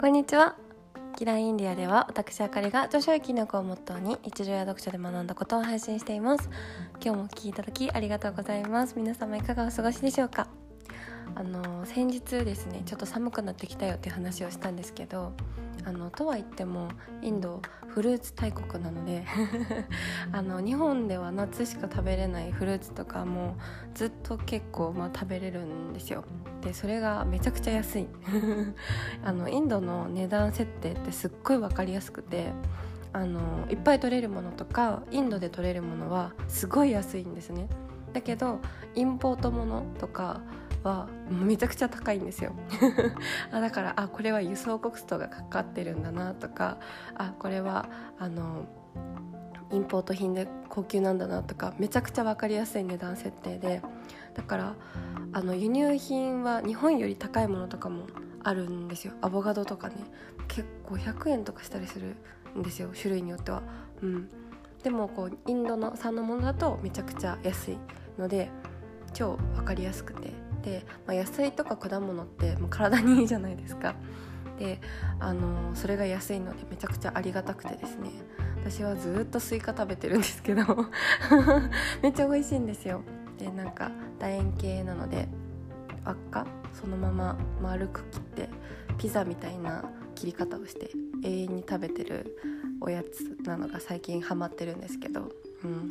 こんにちは。キラーインディアでは私あかりが著書や記録をモットーに日常や読書で学んだことを配信しています。今日もお聞きいただきありがとうございます。皆様いかがお過ごしでしょうか？あの先日ですねちょっと寒くなってきたよっていう話をしたんですけどあのとは言ってもインドフルーツ大国なので あの日本では夏しか食べれないフルーツとかもずっと結構、まあ、食べれるんですよ。でそれがめちゃくちゃ安い。あのインドの値段設定ってすっごい分かりやすくてあのいっぱい取れるものとかインドで取れるものはすごい安いんですね。だけどインポートものとかはめちゃくちゃ高いんですよ。あだからあこれは輸送コストがかかってるんだなとかあこれはあのインポート品で高級なんだなとかめちゃくちゃ分かりやすい値段設定でだからあの輸入品は日本より高いものとかもあるんですよ。アボカドとかね。結構100円とかしたりするんですよ種類によっては。うん。でもこうインドの産のものだとめちゃくちゃ安いので超分かりやすくて。で、まあ、野菜とか果物ってもう体にいいじゃないですか。であのそれが安いのでめちゃくちゃありがたくてですね。私はずっとスイカ食べてるんですけど。めっちゃ美味しいんですよ。でなんか楕円形なので輪っか？そのまま丸く切ってピザみたいな切り方をして永遠に食べてるおやつなのが最近ハマってるんですけど、うん、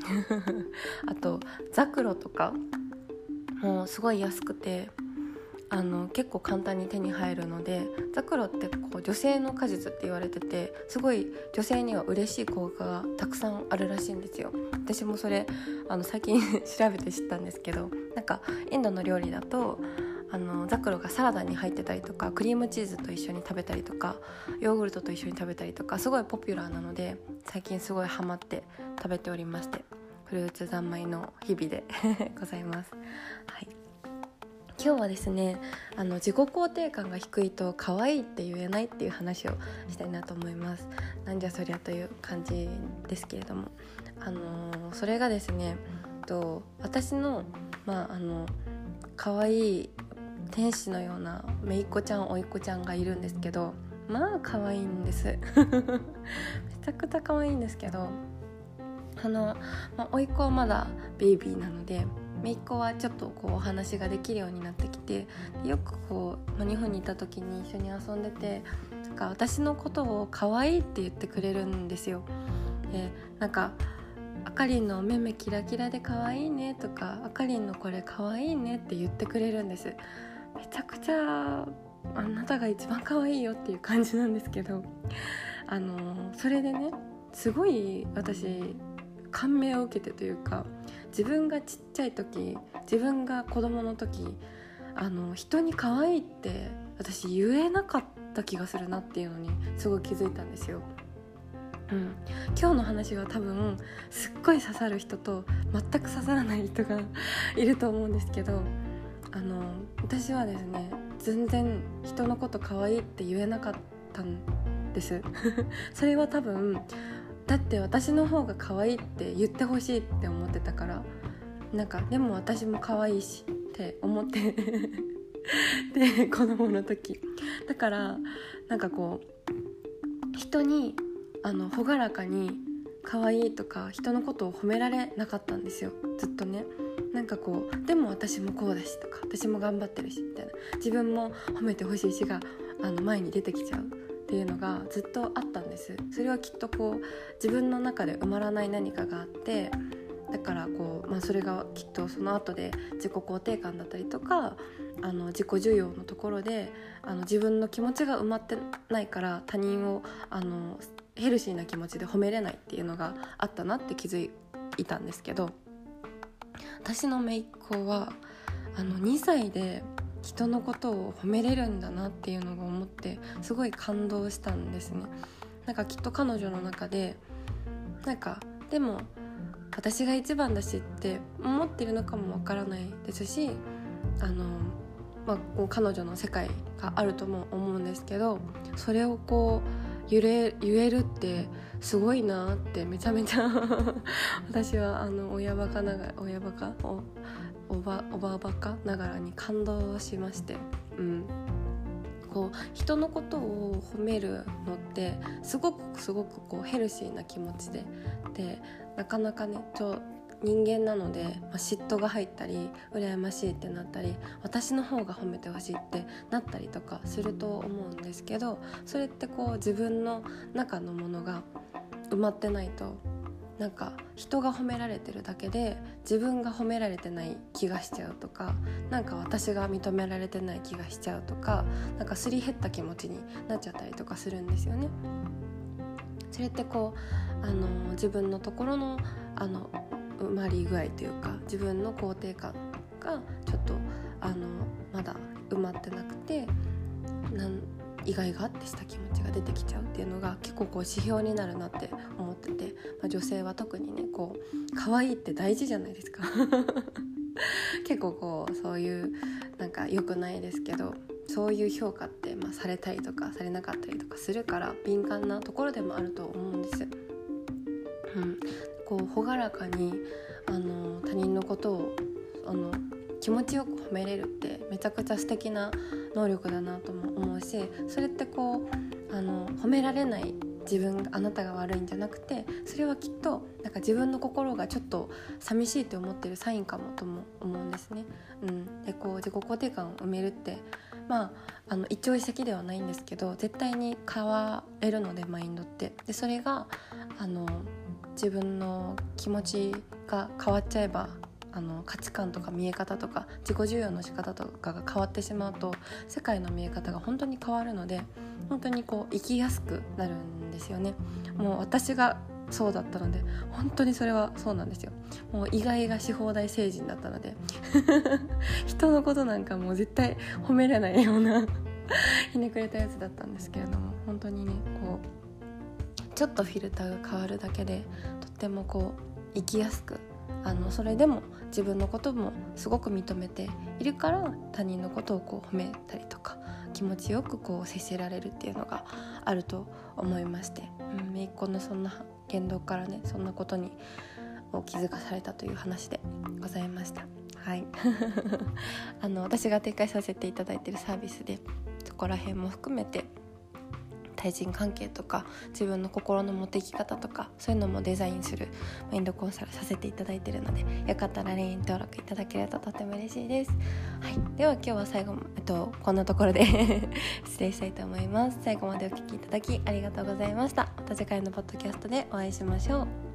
あとザクロとかもうすごい安くてあの結構簡単に手に入るのでザクロってこう女性の果実って言われててすごい女性には嬉しい効果がたくさんあるらしいんですよ。私もそれあの最近 調べて知ったんですけどなんかインドの料理だとあのザクロがサラダに入ってたりとかクリームチーズと一緒に食べたりとかヨーグルトと一緒に食べたりとかすごいポピュラーなので最近すごいハマって食べておりまして。フルーツ三昧の日々で ございます。はい。今日はですねあの自己肯定感が低いと可愛いって言えないっていう話をしたいなと思います。なんじゃそりゃという感じですけれども。あのそれがですねと私のまああの可愛い天使のような姪っ子ちゃん甥っ子ちゃんがいるんですけどまあ可愛いんです。めちゃくちゃ可愛いんですけどあの、まあ、甥っ子はまだベイビーなので姪っ子はちょっとこうお話ができるようになってきてよくこう、まあ、日本にいた時に一緒に遊んでてなんか私のことを可愛いって言ってくれるんですよ。でなんかあかりんのお目目キラキラで可愛いねとかあかりんのこれ可愛いねって言ってくれるんですめちゃくちゃあなたが一番可愛いよっていう感じなんですけどあのそれでねすごい私感銘を受けてというか自分がちっちゃい時自分が子供の時あの人に可愛いって私言えなかった気がするなっていうのにすごい気づいたんですよ。うん、今日の話は多分すっごい刺さる人と全く刺さらない人が いると思うんですけどあの私はですね全然人のこと可愛いって言えなかったんです それは多分だって私の方が可愛いって言ってほしいって思ってたからなんかでも私も可愛いしって思って で子供の時。だからなんかこう人にあの朗らかに可愛いとか人のことを褒められなかったんですよ。ずっとね。なんかこうでも私もこうだしとか私も頑張ってるしみたいな。自分も褒めてほしいしがあの前に出てきちゃう。っていうのがずっとあったんです。それはきっとこう自分の中で埋まらない何かがあってだからこう、まあ、それがきっとその後で自己肯定感だったりとかあの自己需要のところであの自分の気持ちが埋まってないから他人をあのヘルシーな気持ちで褒めれないっていうのがあったなって気づいたんですけど私の姪っ子はあの2歳で人のことを褒めれるんだなっていうのが思ってすごい感動したんですね。なんかきっと彼女の中でなんかでも私が一番だしって思ってるのかもわからないですしあの、まあ、こう彼女の世界があるとも思うんですけどそれをこう言え言えるってすごいなってめちゃめちゃ 私はあの親バカながら親バカおばおばばかながらに感動しまして、うん、こう人のことを褒めるのってすごくすごくこうヘルシーな気持ちで。でなかなかねちょ人間なので、まあ、嫉妬が入ったり羨ましいってなったり私の方が褒めてほしいってなったりとかすると思うんですけどそれってこう自分の中のものが埋まってないとなんか人が褒められてるだけで自分が褒められてない気がしちゃうとかなんか私が認められてない気がしちゃうとかなんかすり減った気持ちになっちゃったりとかするんですよね。それってこうあの自分のところのあの埋まり具合というか自分の肯定感がちょっとあのまだ埋まってなくて意外がってした気持ちが出てきちゃうっていうのが結構こう指標になるなって思ってて、まあ、女性は特にねこう可愛いって大事じゃないですか 結構こうそういうなんか良くないですけどそういう評価って、まあ、されたりとかされなかったりとかするから敏感なところでもあると思うんです。うん、こう朗らかにあの他人のことをあの気持ちよく褒めれるってめちゃくちゃ素敵な能力だなとも思うしそれってこうあの褒められない自分あなたが悪いんじゃなくてそれはきっとなんか自分の心がちょっと寂しいって思ってるサインかもとも思うんですね。うん、でこう自己肯定感を埋めるってまああの一朝一夕ではないんですけど絶対に変われるのでマインドってでそれがあの自分の気持ちが変わっちゃえばあの価値観とか見え方とか自己重要の仕方とかが変わってしまうと世界の見え方が本当に変わるので本当にこう生きやすくなるんですよね。もう私がそうだったので本当にそれはそうなんですよ。もう意外がし放題成人だったので 人のことなんかもう絶対褒めれないようなひねくれたやつだったんですけれども本当にねこうちょっとフィルターが変わるだけでとってもこう生きやすくあのそれでも自分のこともすごく認めているから他人のことをこう褒めたりとか気持ちよくこう接せられるっていうのがあると思いまして、うん、姪っ子のそんな言動からねそんなことにを気づかされたという話でございました。はい あの私が展開させていただいているサービスでそこら辺も含めて対人関係とか自分の心の持っていき方とかそういうのもデザインするマインドコンサルさせていただいてるのでよかったら LINE 登録いただけるととても嬉しいです、はい、では今日は最後も、えっと、こんなところで 失礼したいと思います。最後までお聴きいただきありがとうございました。また次回のポッドキャストでお会いしましょう。